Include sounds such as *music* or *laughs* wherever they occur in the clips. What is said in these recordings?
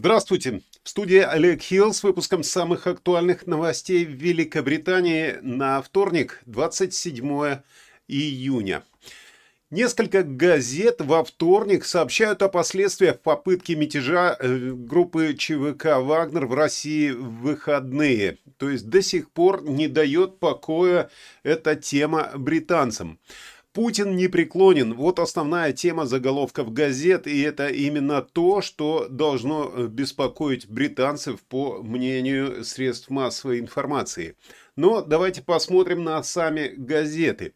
Здравствуйте! В студии Олег Хилл с выпуском самых актуальных новостей в Великобритании на вторник, 27 июня. Несколько газет во вторник сообщают о последствиях попытки мятежа э, группы ЧВК «Вагнер» в России в выходные. То есть до сих пор не дает покоя эта тема британцам. Путин непреклонен. Вот основная тема заголовков газет, и это именно то, что должно э, беспокоить британцев по мнению средств массовой информации. Но давайте посмотрим на сами газеты.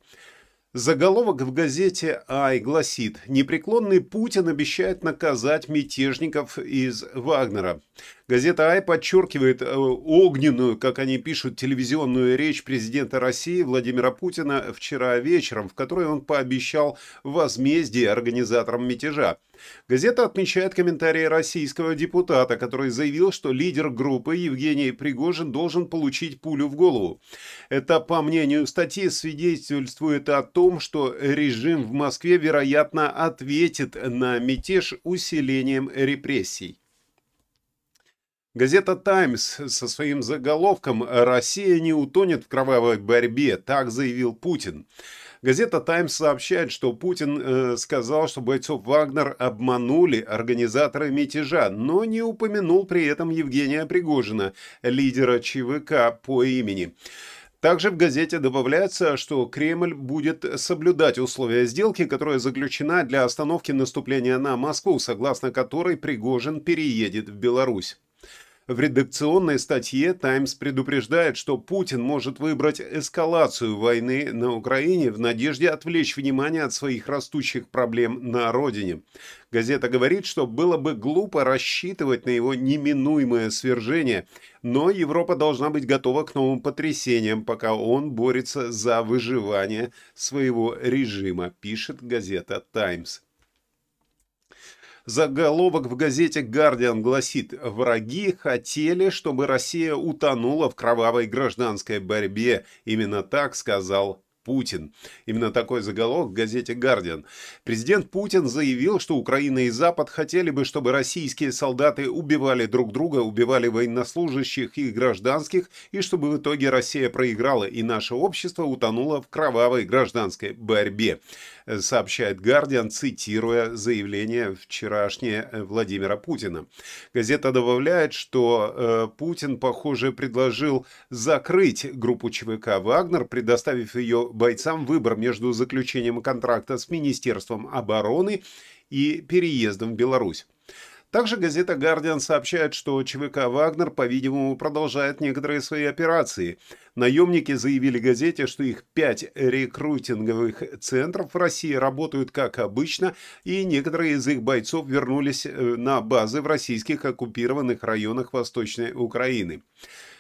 Заголовок в газете «Ай» гласит «Непреклонный Путин обещает наказать мятежников из Вагнера». Газета «Ай» подчеркивает э, огненную, как они пишут, телевизионную речь президента России Владимира Путина вчера вечером, в которой он пообещал возмездие организаторам мятежа. Газета отмечает комментарии российского депутата, который заявил, что лидер группы Евгений Пригожин должен получить пулю в голову. Это, по мнению статьи, свидетельствует о том, что режим в Москве, вероятно, ответит на мятеж усилением репрессий. Газета «Таймс» со своим заголовком «Россия не утонет в кровавой борьбе», так заявил Путин. Газета «Таймс» сообщает, что Путин э, сказал, что бойцов Вагнер обманули организаторы мятежа, но не упомянул при этом Евгения Пригожина, лидера ЧВК по имени. Также в газете добавляется, что Кремль будет соблюдать условия сделки, которая заключена для остановки наступления на Москву, согласно которой Пригожин переедет в Беларусь. В редакционной статье «Таймс» предупреждает, что Путин может выбрать эскалацию войны на Украине в надежде отвлечь внимание от своих растущих проблем на родине. Газета говорит, что было бы глупо рассчитывать на его неминуемое свержение, но Европа должна быть готова к новым потрясениям, пока он борется за выживание своего режима, пишет газета «Таймс». Заголовок в газете «Гардиан» гласит «Враги хотели, чтобы Россия утонула в кровавой гражданской борьбе». Именно так сказал Путин. Именно такой заголовок в газете «Гардиан». Президент Путин заявил, что Украина и Запад хотели бы, чтобы российские солдаты убивали друг друга, убивали военнослужащих и гражданских, и чтобы в итоге Россия проиграла, и наше общество утонуло в кровавой гражданской борьбе, сообщает «Гардиан», цитируя заявление вчерашнее Владимира Путина. Газета добавляет, что э, Путин, похоже, предложил закрыть группу ЧВК «Вагнер», предоставив ее бойцам выбор между заключением контракта с Министерством обороны и переездом в Беларусь. Также газета «Гардиан» сообщает, что ЧВК «Вагнер», по-видимому, продолжает некоторые свои операции. Наемники заявили газете, что их пять рекрутинговых центров в России работают как обычно, и некоторые из их бойцов вернулись э, на базы в российских оккупированных районах Восточной Украины.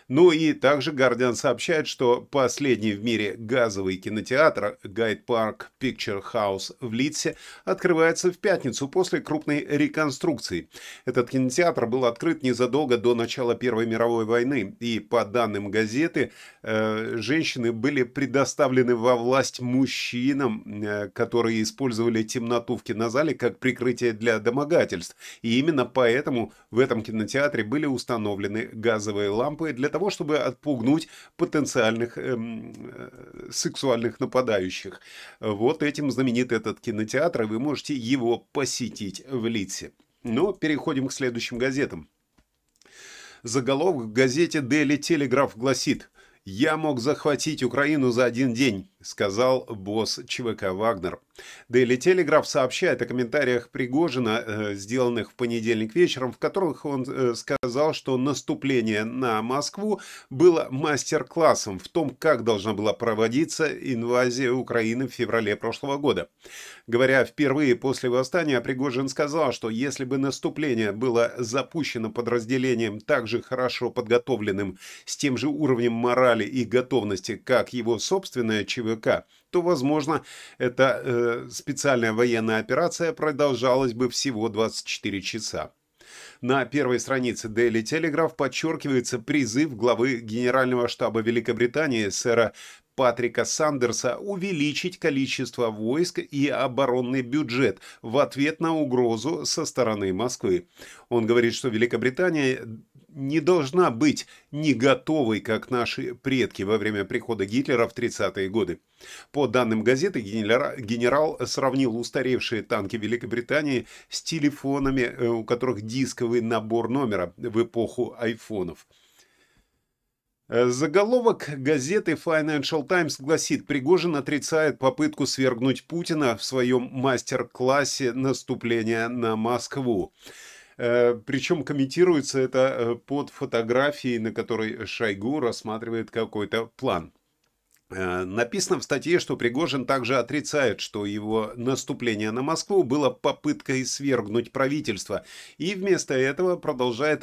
Ну и также Гардиан сообщает, что последний в мире газовый кинотеатр Guide Park Picture House в Литсе открывается в пятницу после крупной реконструкции. Этот кинотеатр был открыт незадолго до начала Первой мировой войны, и по данным газеты, э, женщины были предоставлены во власть мужчинам, э, которые использовали темноту в кинозале как прикрытие для домогательств. И именно поэтому в этом кинотеатре были установлены газовые лампы для того, чтобы отпугнуть потенциальных эм, э, сексуальных нападающих. Вот этим знаменит этот кинотеатр, и вы можете его посетить в Литсе. Но переходим к следующим газетам. Заголовок в газете Daily Telegraph гласит «Я мог захватить Украину за один день», — сказал босс ЧВК «Вагнер». Daily Telegraph сообщает о комментариях Пригожина, э, сделанных в понедельник вечером, в которых он э, сказал, что наступление на Москву было мастер-классом в том, как должна была проводиться инвазия Украины в феврале прошлого года. Говоря впервые после восстания, Пригожин сказал, что если бы наступление было запущено подразделением так же хорошо подготовленным, с тем же уровнем морали и готовности, как его собственное ЧВК, то, возможно, эта э, специальная военная операция продолжалась бы всего 24 часа. На первой странице Daily Telegraph подчеркивается призыв главы Генерального штаба Великобритании сэра Патрика Сандерса увеличить количество войск и оборонный бюджет в ответ на угрозу со стороны Москвы. Он говорит, что Великобритания не должна быть не готовой, как наши предки во время прихода Гитлера в 30-е годы. По данным газеты, генерал сравнил устаревшие танки Великобритании с телефонами, э, у которых дисковый набор номера в эпоху айфонов. Э, заголовок газеты Financial Times гласит, Пригожин отрицает попытку свергнуть Путина в своем мастер-классе наступления на Москву. Э, Причем комментируется это э, под фотографией, на которой Шойгу рассматривает какой-то план. Э, написано в статье, что Пригожин также отрицает, что его наступление на Москву было попыткой свергнуть правительство, и вместо этого продолжает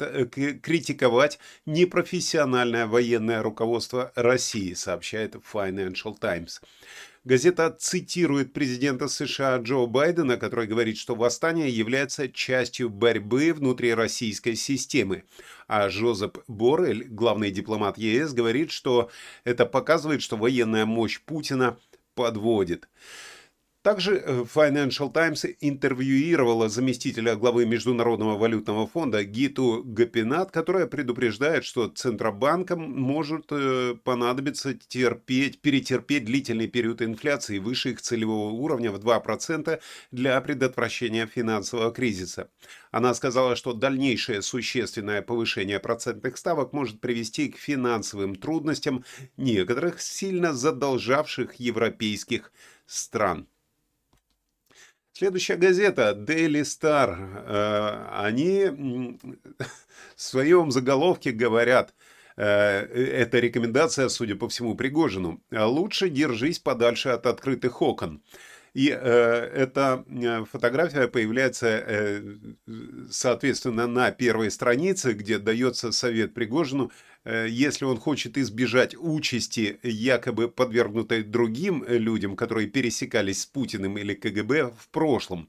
критиковать непрофессиональное военное руководство России, сообщает Financial Times. Газета цитирует президента США Джо Байдена, который говорит, что восстание является частью борьбы внутри российской системы. А Жозеп Боррель, главный дипломат ЕС, говорит, что это показывает, что военная мощь Путина подводит. Также э, Financial Times интервьюировала заместителя главы Международного валютного фонда Гиту Гапинат, которая предупреждает, что Центробанкам может э, понадобиться терпеть, перетерпеть длительный период инфляции выше их целевого уровня в 2% для предотвращения финансового кризиса. Она сказала, что дальнейшее существенное повышение процентных ставок может привести к финансовым трудностям некоторых сильно задолжавших европейских стран. Следующая газета Daily Star. Э, они *laughs* в своем заголовке говорят, э, это рекомендация, судя по всему, Пригожину. Лучше держись подальше от открытых окон. И э, эта фотография появляется, э, соответственно, на первой странице, где дается совет Пригожину Э, если он хочет избежать участи, якобы подвергнутой другим людям, которые пересекались с Путиным или КГБ в прошлом.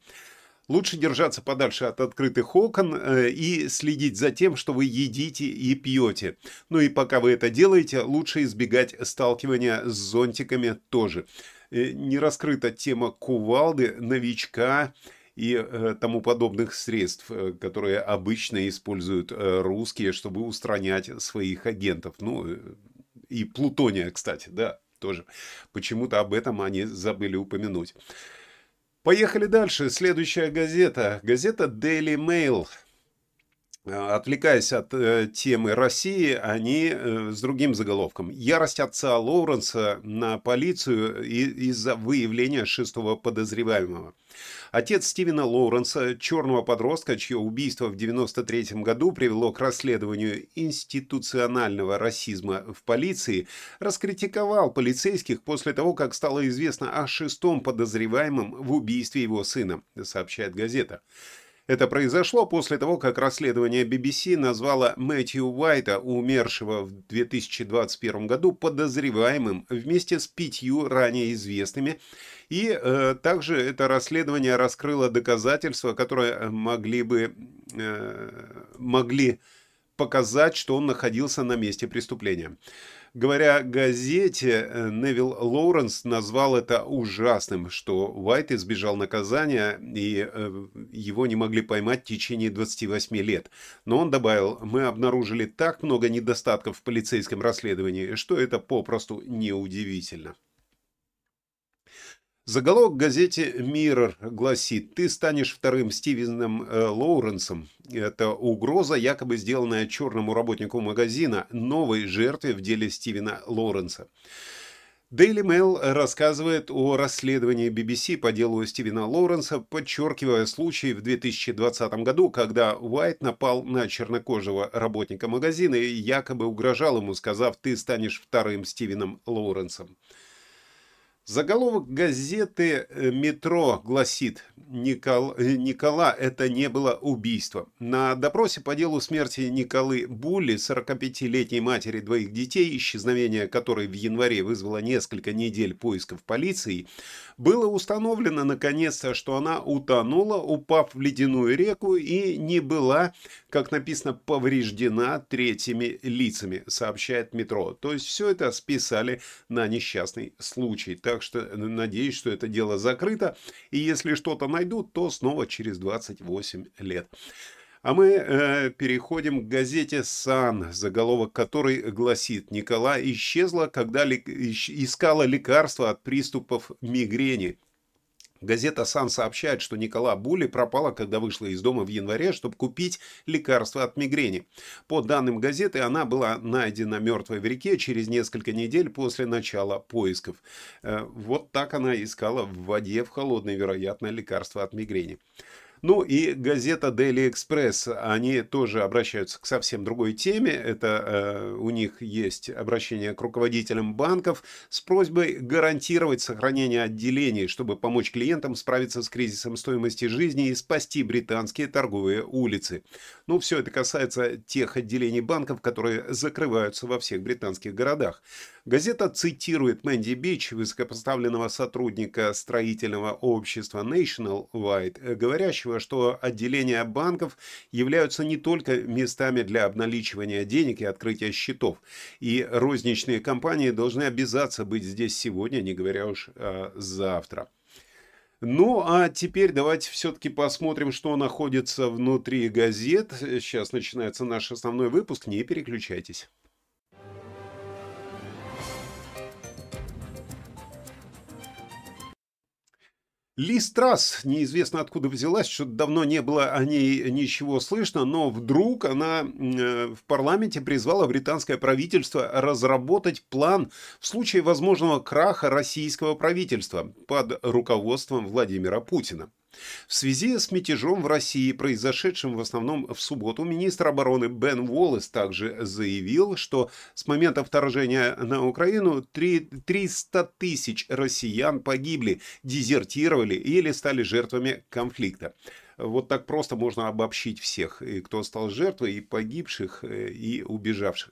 Лучше держаться подальше от открытых окон э, и следить за тем, что вы едите и пьете. Ну и пока вы это делаете, лучше избегать сталкивания с зонтиками тоже. Э, не раскрыта тема кувалды, новичка, и э, тому подобных средств, э, которые обычно используют русские, чтобы устранять своих агентов. Ну, и плутония, кстати, да, тоже. Почему-то об этом они забыли упомянуть. Поехали дальше. Следующая газета. Газета Daily Mail отвлекаясь от э, темы России, они э, с другим заголовком. Ярость отца Лоуренса на полицию из-за выявления шестого подозреваемого. Отец Стивена Лоуренса, черного подростка, чье убийство в 1993 году привело к расследованию институционального расизма в полиции, раскритиковал полицейских после того, как стало известно о шестом подозреваемом в убийстве его сына, сообщает газета. Это произошло после того, как расследование BBC назвало Мэтью Уайта, умершего в 2021 году, подозреваемым вместе с пятью ранее известными. И э, также это расследование раскрыло доказательства, которые могли бы э, могли показать, что он находился на месте преступления. Говоря газете, э, Невил Лоуренс назвал это ужасным, что Уайт избежал наказания и э, его не могли поймать в течение 28 лет. Но он добавил, мы обнаружили так много недостатков в полицейском расследовании, что это попросту неудивительно. Заголовок газете Mirror гласит «Ты станешь вторым Стивеном э, Лоуренсом». Это угроза, якобы сделанная черному работнику магазина, новой жертве в деле Стивена Лоуренса. Daily Mail рассказывает о расследовании BBC по делу Стивена Лоуренса, подчеркивая случай в 2020 году, когда Уайт напал на чернокожего работника магазина и якобы угрожал ему, сказав «ты станешь вторым Стивеном Лоуренсом». Заголовок газеты э, «Метро» гласит Никол... Э, «Никола – это не было убийство». На допросе по делу смерти Николы Булли, 45-летней матери двоих детей, исчезновение которой в январе вызвало несколько недель поисков полиции, было установлено наконец-то, что она утонула, упав в ледяную реку и не была, как написано, повреждена третьими лицами, сообщает «Метро». То есть все это списали на несчастный случай. Так что надеюсь, что это дело закрыто. И если что-то найдут, то снова через 28 лет. А мы э, переходим к газете «Сан», заголовок которой гласит «Никола исчезла, когда ли, искала лекарства от приступов мигрени». Газета «Сан» сообщает, что Никола Були пропала, когда вышла из дома в январе, чтобы купить лекарства от мигрени. По данным газеты, она была найдена мертвой в реке через несколько недель после начала поисков. Э, вот так она искала в воде в холодное, вероятно, лекарство от мигрени. Ну и газета Daily Express, они тоже обращаются к совсем другой теме. Это э, у них есть обращение к руководителям банков с просьбой гарантировать сохранение отделений, чтобы помочь клиентам справиться с кризисом стоимости жизни и спасти британские торговые улицы. Ну, все это касается тех отделений банков, которые закрываются во всех британских городах. Газета цитирует Мэнди Бич, высокопоставленного сотрудника строительного общества National White, говорящего, что отделения банков являются не только местами для обналичивания денег и открытия счетов, и розничные компании должны обязаться быть здесь сегодня, не говоря уж о завтра. Ну, а теперь давайте все-таки посмотрим, что находится внутри газет. Сейчас начинается наш основной выпуск, не переключайтесь. Ли Страс, неизвестно откуда взялась, что давно не было о ней ничего слышно, но вдруг она э, в парламенте призвала британское правительство разработать план в случае возможного краха российского правительства под руководством Владимира Путина. В связи с мятежом в России, произошедшим в основном в субботу, министр обороны Бен Уоллес также заявил, что с момента вторжения на Украину 300 тысяч россиян погибли, дезертировали или стали жертвами конфликта. Вот так просто можно обобщить всех, и кто стал жертвой, и погибших, э, и убежавших.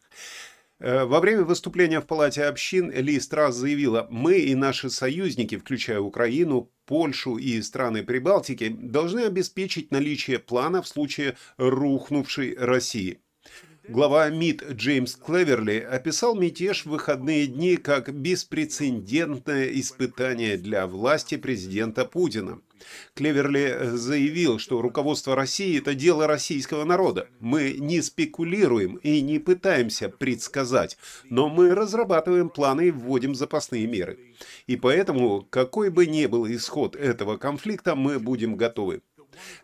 Э, во время выступления в Палате общин Ли Страс заявила, мы и наши союзники, включая Украину, Польшу и страны Прибалтики, должны обеспечить наличие плана в случае рухнувшей России. Глава МИД Джеймс Клеверли описал мятеж в выходные дни как беспрецедентное испытание для власти президента Путина. Клеверли заявил, что руководство России – это дело российского народа. Мы не спекулируем и не пытаемся предсказать, но мы разрабатываем планы и вводим запасные меры. И поэтому, какой бы ни был исход этого конфликта, мы будем готовы.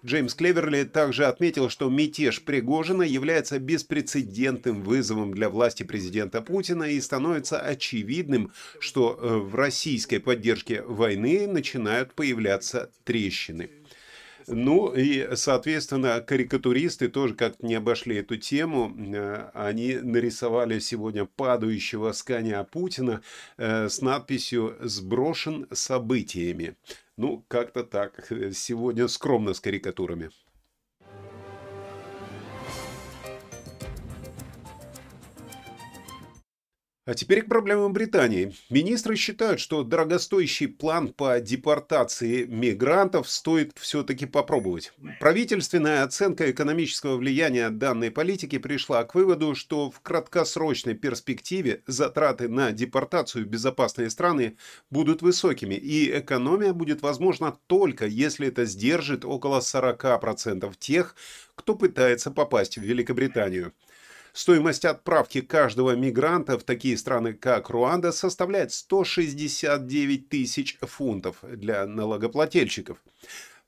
Джеймс Клеверли также отметил, что мятеж Пригожина является беспрецедентным вызовом для власти президента Путина и становится очевидным, что э, в российской поддержке войны начинают появляться трещины. Ну и, соответственно, карикатуристы тоже как-то не обошли эту тему. Э, они нарисовали сегодня падающего с коня Путина э, с надписью «Сброшен событиями». Ну, как-то так. *laughs* Сегодня скромно с карикатурами. А теперь к проблемам Британии. Министры считают, что дорогостоящий план по депортации мигрантов стоит все-таки попробовать. Правительственная оценка экономического влияния данной политики пришла к выводу, что в краткосрочной перспективе затраты на депортацию в безопасные страны будут высокими, и экономия будет возможна только если это сдержит около 40% тех, кто пытается попасть в Великобританию. Стоимость отправки каждого мигранта в такие страны, как Руанда, составляет 169 тысяч фунтов для налогоплательщиков.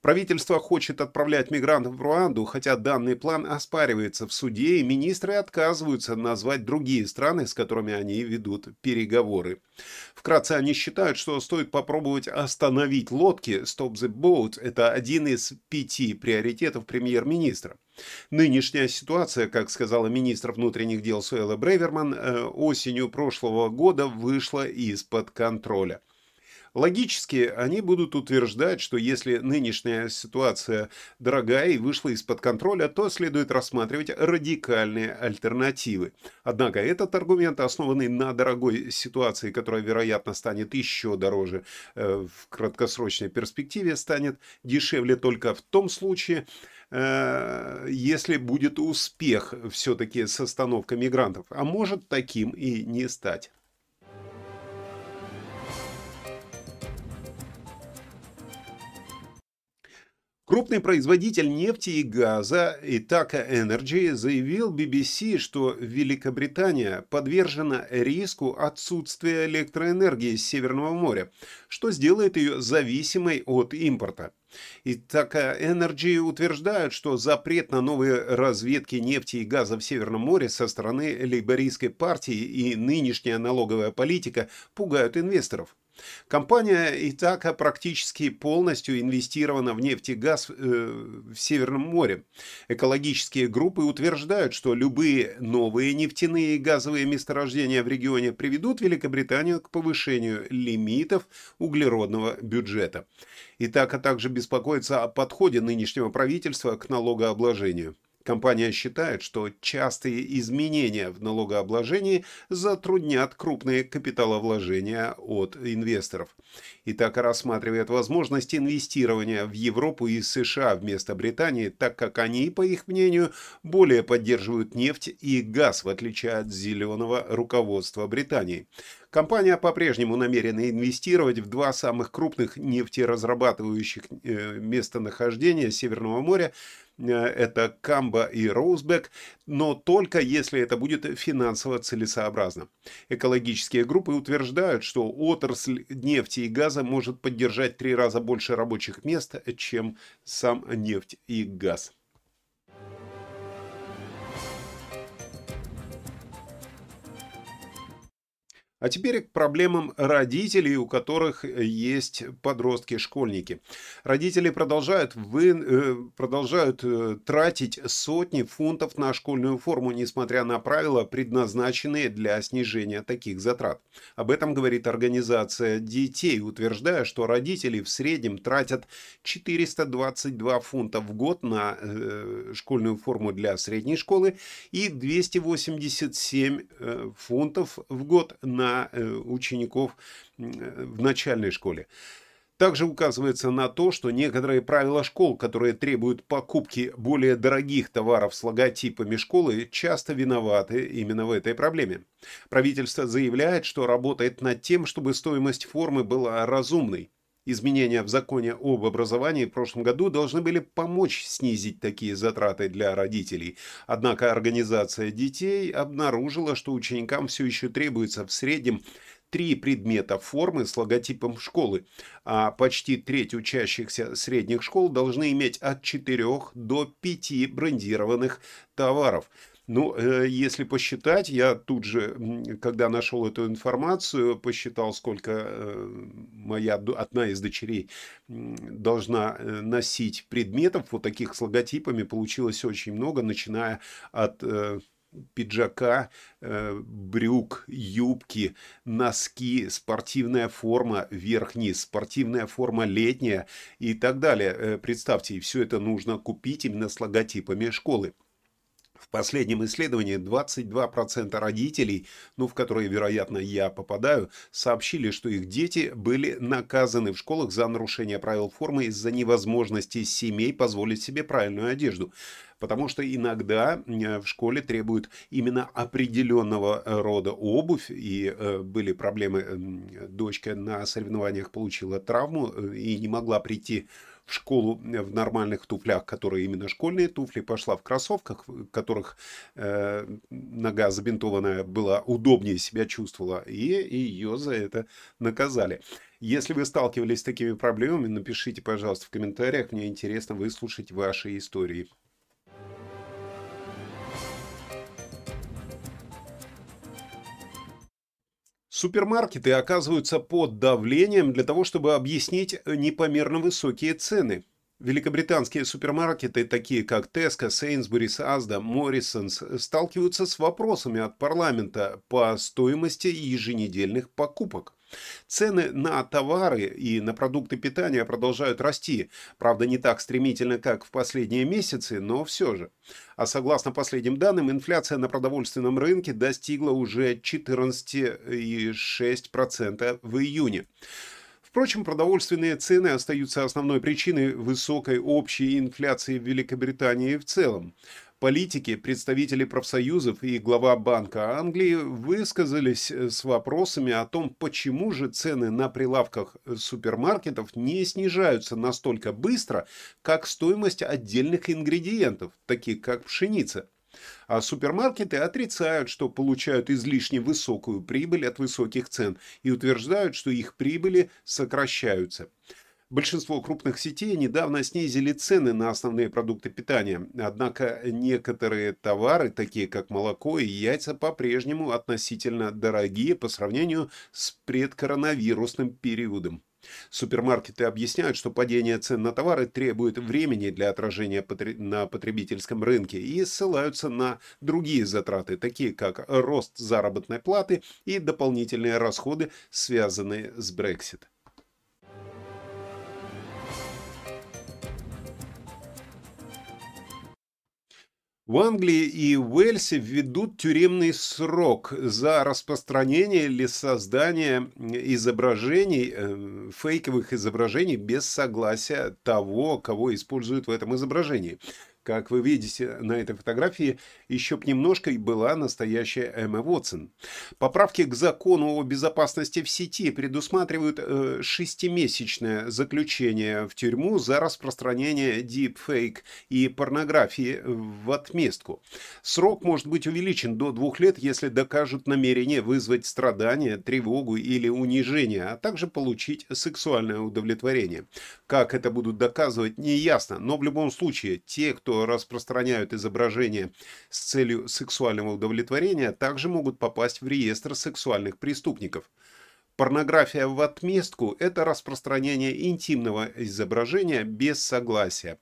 Правительство хочет отправлять мигрантов в Руанду, хотя данный план оспаривается в суде, и министры отказываются назвать другие страны, с которыми они ведут переговоры. Вкратце они считают, что стоит попробовать остановить лодки Stop the Boat. Это один из пяти приоритетов премьер-министра. Нынешняя ситуация, как сказала министр внутренних дел Суэла Брейверман, э, осенью прошлого года вышла из-под контроля. Логически они будут утверждать, что если нынешняя ситуация дорогая и вышла из-под контроля, то следует рассматривать радикальные альтернативы. Однако этот аргумент, основанный на дорогой ситуации, которая, вероятно, станет еще дороже э, в краткосрочной перспективе, станет дешевле только в том случае, э, если будет успех все-таки с остановкой мигрантов, а может таким и не стать. Крупный производитель нефти и газа Ithaca Energy заявил BBC, что Великобритания подвержена риску отсутствия электроэнергии с Северного моря, что сделает ее зависимой от импорта. Ithaca Energy утверждают, что запрет на новые разведки нефти и газа в Северном море со стороны лейбористской партии и нынешняя налоговая политика пугают инвесторов. Компания Итака практически полностью инвестирована в нефть и газ э, в Северном море. Экологические группы утверждают, что любые новые нефтяные и газовые месторождения в регионе приведут Великобританию к повышению лимитов углеродного бюджета. Итака также беспокоится о подходе нынешнего правительства к налогообложению. Компания считает, что частые изменения в налогообложении затруднят крупные капиталовложения от инвесторов. И так рассматривает возможность инвестирования в Европу и США вместо Британии, так как они, по их мнению, более поддерживают нефть и газ, в отличие от зеленого руководства Британии. Компания по-прежнему намерена инвестировать в два самых крупных нефтеразрабатывающих э, местонахождения Северного моря это Камба и Роузбек, но только если это будет финансово целесообразно. Экологические группы утверждают, что отрасль нефти и газа может поддержать три раза больше рабочих мест, чем сам нефть и газ. А теперь к проблемам родителей, у которых есть подростки-школьники. Родители продолжают, вы, э, продолжают э, тратить сотни фунтов на школьную форму, несмотря на правила, предназначенные для снижения таких затрат. Об этом говорит организация детей, утверждая, что родители в среднем тратят 422 фунта в год на э, школьную форму для средней школы и 287 э, фунтов в год на Э, учеников в начальной школе. Также указывается на то, что некоторые правила школ, которые требуют покупки более дорогих товаров с логотипами школы, часто виноваты именно в этой проблеме. Правительство заявляет, что работает над тем, чтобы стоимость формы была разумной. Изменения в законе об образовании в прошлом году должны были помочь снизить такие затраты для родителей. Однако организация детей обнаружила, что ученикам все еще требуется в среднем три предмета формы с логотипом школы, а почти треть учащихся средних школ должны иметь от 4 до 5 брендированных товаров. Ну, э, если посчитать, я тут же, когда нашел эту информацию, посчитал, сколько э, моя одна из дочерей должна э, носить предметов, вот таких с логотипами, получилось очень много, начиная от пиджака, брюк, юбки, носки, спортивная форма верх-низ, спортивная форма летняя и так далее. Представьте, все это нужно купить именно с логотипами школы. В последнем исследовании 22% родителей, ну, в которые, вероятно, я попадаю, сообщили, что их дети были наказаны в школах за нарушение правил формы из-за невозможности семей позволить себе правильную одежду. Потому что иногда в школе требуют именно определенного рода обувь, и э, были проблемы, дочка на соревнованиях получила травму э, и не могла прийти в школу э, в нормальных туфлях, которые именно школьные туфли, пошла в кроссовках, в которых э, нога забинтованная была удобнее себя чувствовала, и ее за это наказали. Если вы сталкивались с такими проблемами, напишите, пожалуйста, в комментариях. Мне интересно выслушать ваши истории. Супермаркеты оказываются под давлением для того, чтобы объяснить непомерно высокие цены. Великобританские супермаркеты, такие как Tesco, Sainsbury's, Asda, Morrison's, сталкиваются с вопросами от парламента по стоимости еженедельных покупок. Цены на товары и на продукты питания продолжают расти. Правда, не так стремительно, как в последние месяцы, но все же. А согласно последним данным, инфляция на продовольственном рынке достигла уже 14,6% в июне. Впрочем, продовольственные цены остаются основной причиной высокой общей инфляции в Великобритании в целом. Политики, представители профсоюзов и глава Банка Англии высказались с вопросами о том, почему же цены на прилавках супермаркетов не снижаются настолько быстро, как стоимость отдельных ингредиентов, таких как пшеница. А супермаркеты отрицают, что получают излишне высокую прибыль от высоких цен и утверждают, что их прибыли сокращаются. Большинство крупных сетей недавно снизили цены на основные продукты питания, однако некоторые товары, такие как молоко и яйца, по-прежнему относительно дорогие по сравнению с предкоронавирусным периодом. Супермаркеты объясняют, что падение цен на товары требует времени для отражения на потребительском рынке и ссылаются на другие затраты, такие как рост заработной платы и дополнительные расходы, связанные с Brexit. В Англии и Уэльсе введут тюремный срок за распространение или создание изображений, э, фейковых изображений без согласия того, кого используют в этом изображении. Как вы видите на этой фотографии, еще б немножко и была настоящая Эмма Уотсон. Поправки к закону о безопасности в сети предусматривают э, шестимесячное заключение в тюрьму за распространение deepfake и порнографии в отместку. Срок может быть увеличен до двух лет, если докажут намерение вызвать страдания, тревогу или унижение, а также получить сексуальное удовлетворение. Как это будут доказывать, не ясно, но в любом случае те, кто распространяют изображения с целью сексуального удовлетворения, также могут попасть в реестр сексуальных преступников. Порнография в отместку – это распространение интимного изображения без согласия.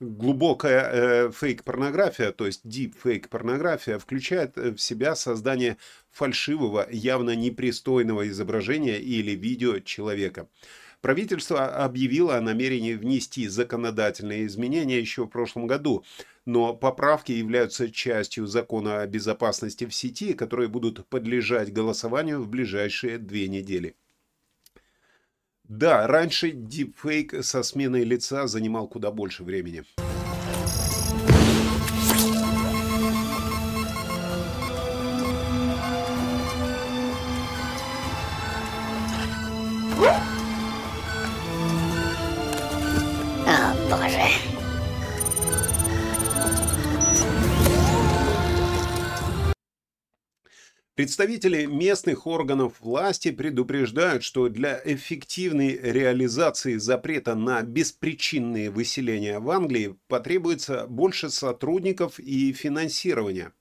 Глубокая э, фейк-порнография, то есть deep-фейк-порнография, включает в себя создание фальшивого, явно непристойного изображения или видео человека. Правительство объявило о намерении внести законодательные изменения еще в прошлом году, но поправки являются частью закона о безопасности в сети, которые будут подлежать голосованию в ближайшие две недели. Да, раньше дипфейк со сменой лица занимал куда больше времени. Представители местных органов власти предупреждают, что для эффективной реализации запрета на беспричинные выселения в Англии потребуется больше сотрудников и финансирования.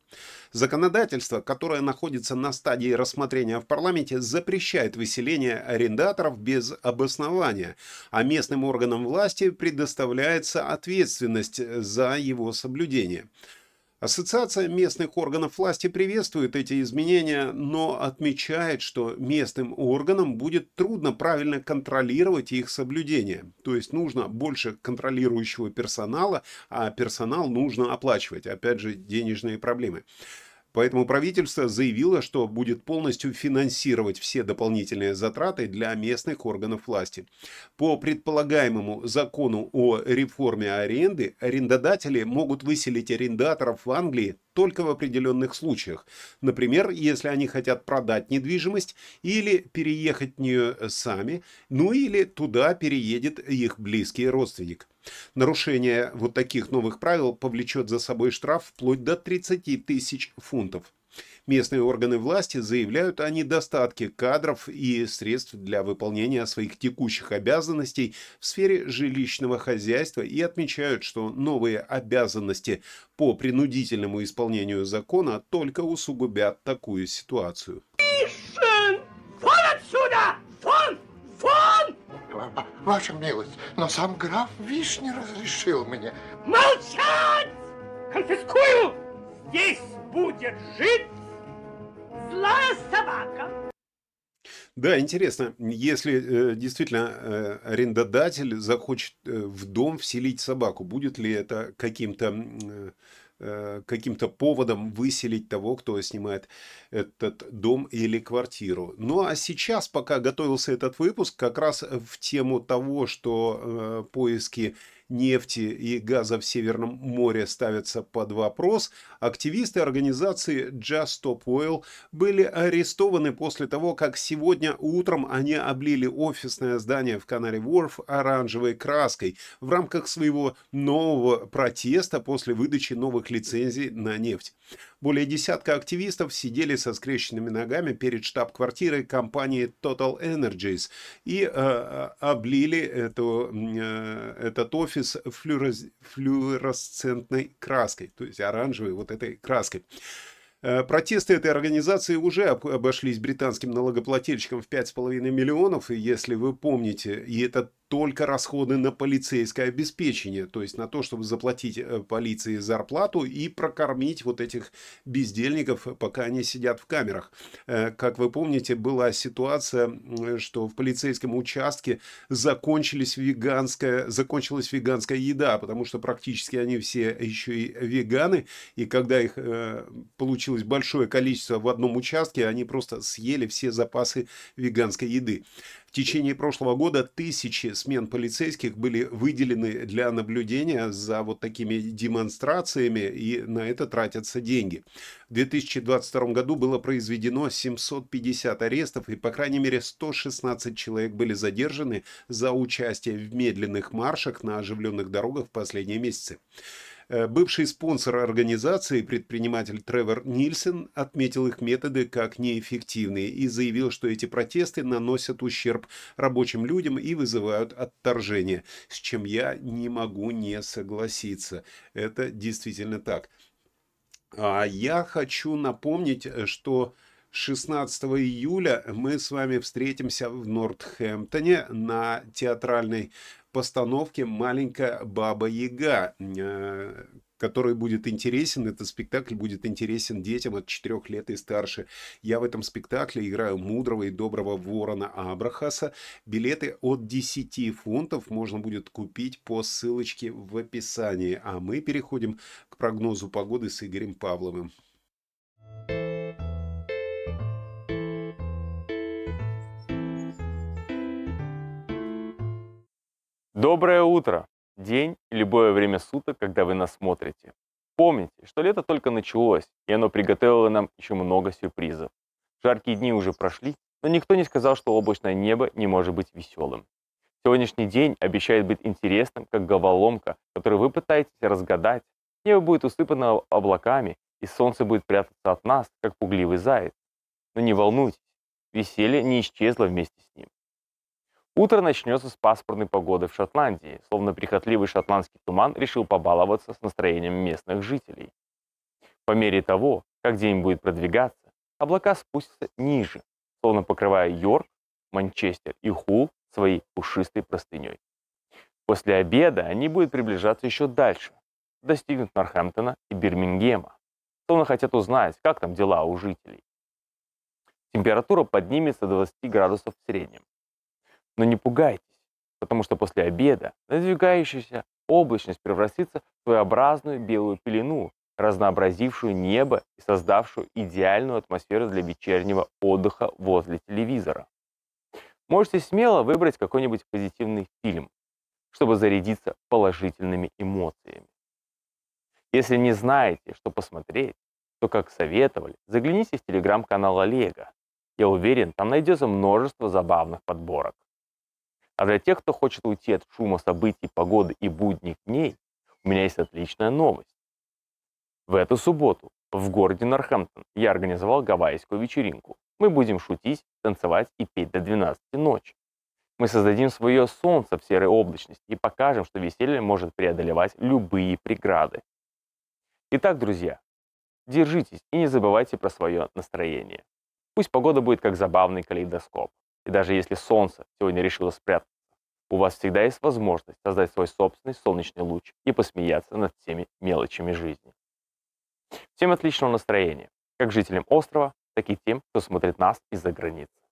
Законодательство, которое находится на стадии рассмотрения в парламенте, запрещает выселение арендаторов без обоснования, а местным органам власти предоставляется ответственность за его соблюдение. Ассоциация местных органов власти приветствует эти изменения, но отмечает, что местным органам будет трудно правильно контролировать их соблюдение. То есть нужно больше контролирующего персонала, а персонал нужно оплачивать. Опять же, денежные проблемы. Поэтому правительство заявило, что будет полностью финансировать все дополнительные затраты для местных органов власти. По предполагаемому закону о реформе аренды, арендодатели могут выселить арендаторов в Англии только в определенных случаях. Например, если они хотят продать недвижимость или переехать в нее сами, ну или туда переедет их близкий родственник. Нарушение вот таких новых правил повлечет за собой штраф вплоть до 30 тысяч фунтов. Местные органы власти заявляют о недостатке кадров и средств для выполнения своих текущих обязанностей в сфере жилищного хозяйства и отмечают, что новые обязанности по принудительному исполнению закона только усугубят такую ситуацию. Ваша милость, но сам граф Вишни разрешил мне. Молчать! Конфискую! Здесь будет жить злая собака. Да, интересно, если э, действительно э, арендодатель захочет э, в дом вселить собаку, будет ли это каким-то э, каким-то поводом выселить того, кто снимает этот дом или квартиру. Ну а сейчас, пока готовился этот выпуск, как раз в тему того, что э, поиски нефти и газа в Северном море ставятся под вопрос, активисты организации Just Stop Oil были арестованы после того, как сегодня утром они облили офисное здание в Канаре Ворф оранжевой краской в рамках своего нового протеста после выдачи новых лицензий на нефть. Более десятка активистов сидели со скрещенными ногами перед штаб-квартирой компании Total Energies и э, э облили эту, э, этот офис флюорес, флюоресцентной краской, то есть оранжевой вот этой краской. Э, протесты этой организации уже обошлись британским налогоплательщикам в 5,5 миллионов, и если вы помните, и это только расходы на полицейское обеспечение, то есть на то, чтобы заплатить э, полиции зарплату и прокормить вот этих бездельников, пока они сидят в камерах. Э, как вы помните, была ситуация, что в полицейском участке закончились веганская, закончилась веганская еда, потому что практически они все еще и веганы, и когда их э, получилось большое количество в одном участке, они просто съели все запасы веганской еды течение прошлого года тысячи смен полицейских были выделены для наблюдения за вот такими демонстрациями, и на это тратятся деньги. В 2022 году было произведено 750 арестов, и по крайней мере 116 человек были задержаны за участие в медленных маршах на оживленных дорогах в последние месяцы. Э, бывший спонсор организации, предприниматель Тревор Нильсон, отметил их методы как неэффективные и заявил, что эти протесты наносят ущерб рабочим людям и вызывают отторжение, с чем я не могу не согласиться. Это действительно так. А я хочу напомнить, что 16 июля мы с вами встретимся в Нортхэмптоне на театральной постановке «Маленькая баба Яга», э, который будет интересен, этот спектакль будет интересен детям от 4 лет и старше. Я в этом спектакле играю мудрого и доброго ворона Абрахаса. Билеты от 10 фунтов можно будет купить по ссылочке в описании. А мы переходим к прогнозу погоды с Игорем Павловым. Доброе утро! День и любое время суток, когда вы нас смотрите. Помните, что лето только началось, и оно приготовило нам еще много сюрпризов. Жаркие дни уже прошли, но никто не сказал, что облачное небо не может быть веселым. Сегодняшний день обещает быть интересным, как головоломка, которую вы пытаетесь разгадать. Небо будет усыпано облаками, и солнце будет прятаться от нас, как пугливый заяц. Но не волнуйтесь, веселье не исчезло вместе с ним. Утро начнется с пасмурной погоды в Шотландии, словно прихотливый шотландский туман решил побаловаться с настроением местных жителей. По мере того, как день будет продвигаться, облака спустятся ниже, словно покрывая Йорк, Манчестер и Хул своей пушистой простыней. После обеда они будут приближаться еще дальше, достигнут Норхэмптона и Бирмингема, словно хотят узнать, как там дела у жителей. Температура поднимется до 20 градусов в среднем. Но не пугайтесь, потому что после обеда надвигающаяся облачность превратится в своеобразную белую пелену, разнообразившую небо и создавшую идеальную атмосферу для вечернего отдыха возле телевизора. Можете смело выбрать какой-нибудь позитивный фильм, чтобы зарядиться положительными эмоциями. Если не знаете, что посмотреть, то, как советовали, загляните в телеграм-канал Олега. Я уверен, там найдется множество забавных подборок. А для тех, кто хочет уйти от шума событий, погоды и будних дней, у меня есть отличная новость. В эту субботу в городе Норхэмптон я организовал гавайскую вечеринку. Мы будем шутить, танцевать и петь до 12 ночи. Мы создадим свое солнце в серой облачности и покажем, что веселье может преодолевать любые преграды. Итак, друзья, держитесь и не забывайте про свое настроение. Пусть погода будет как забавный калейдоскоп. И даже если солнце сегодня решило спрятаться, у вас всегда есть возможность создать свой собственный солнечный луч и посмеяться над всеми мелочами жизни. Всем отличного настроения, как жителям острова, так и тем, кто смотрит нас из-за границы.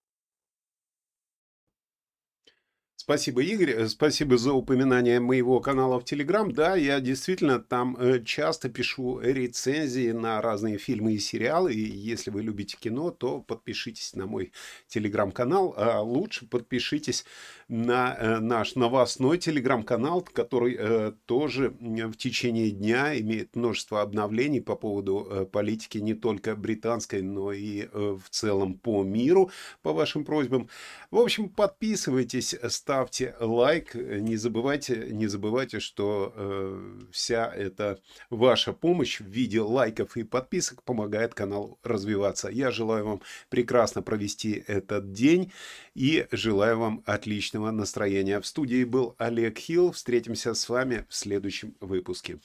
Спасибо, Игорь. Э, спасибо за упоминание моего канала в Телеграм. Да, я действительно там э, часто пишу рецензии на разные фильмы и сериалы. И если вы любите кино, то подпишитесь на мой Телеграм-канал. А лучше подпишитесь на э, наш новостной Телеграм-канал, который тоже в течение дня имеет множество обновлений по поводу политики не только британской, но и в целом по миру, по вашим просьбам. В общем, подписывайтесь, ставьте лайк, не забывайте, не забывайте, что э, вся эта ваша помощь в виде лайков и подписок помогает каналу развиваться. Я желаю вам прекрасно провести этот день и желаю вам отличного настроения. В студии был Олег Хилл. Встретимся с вами в следующем выпуске.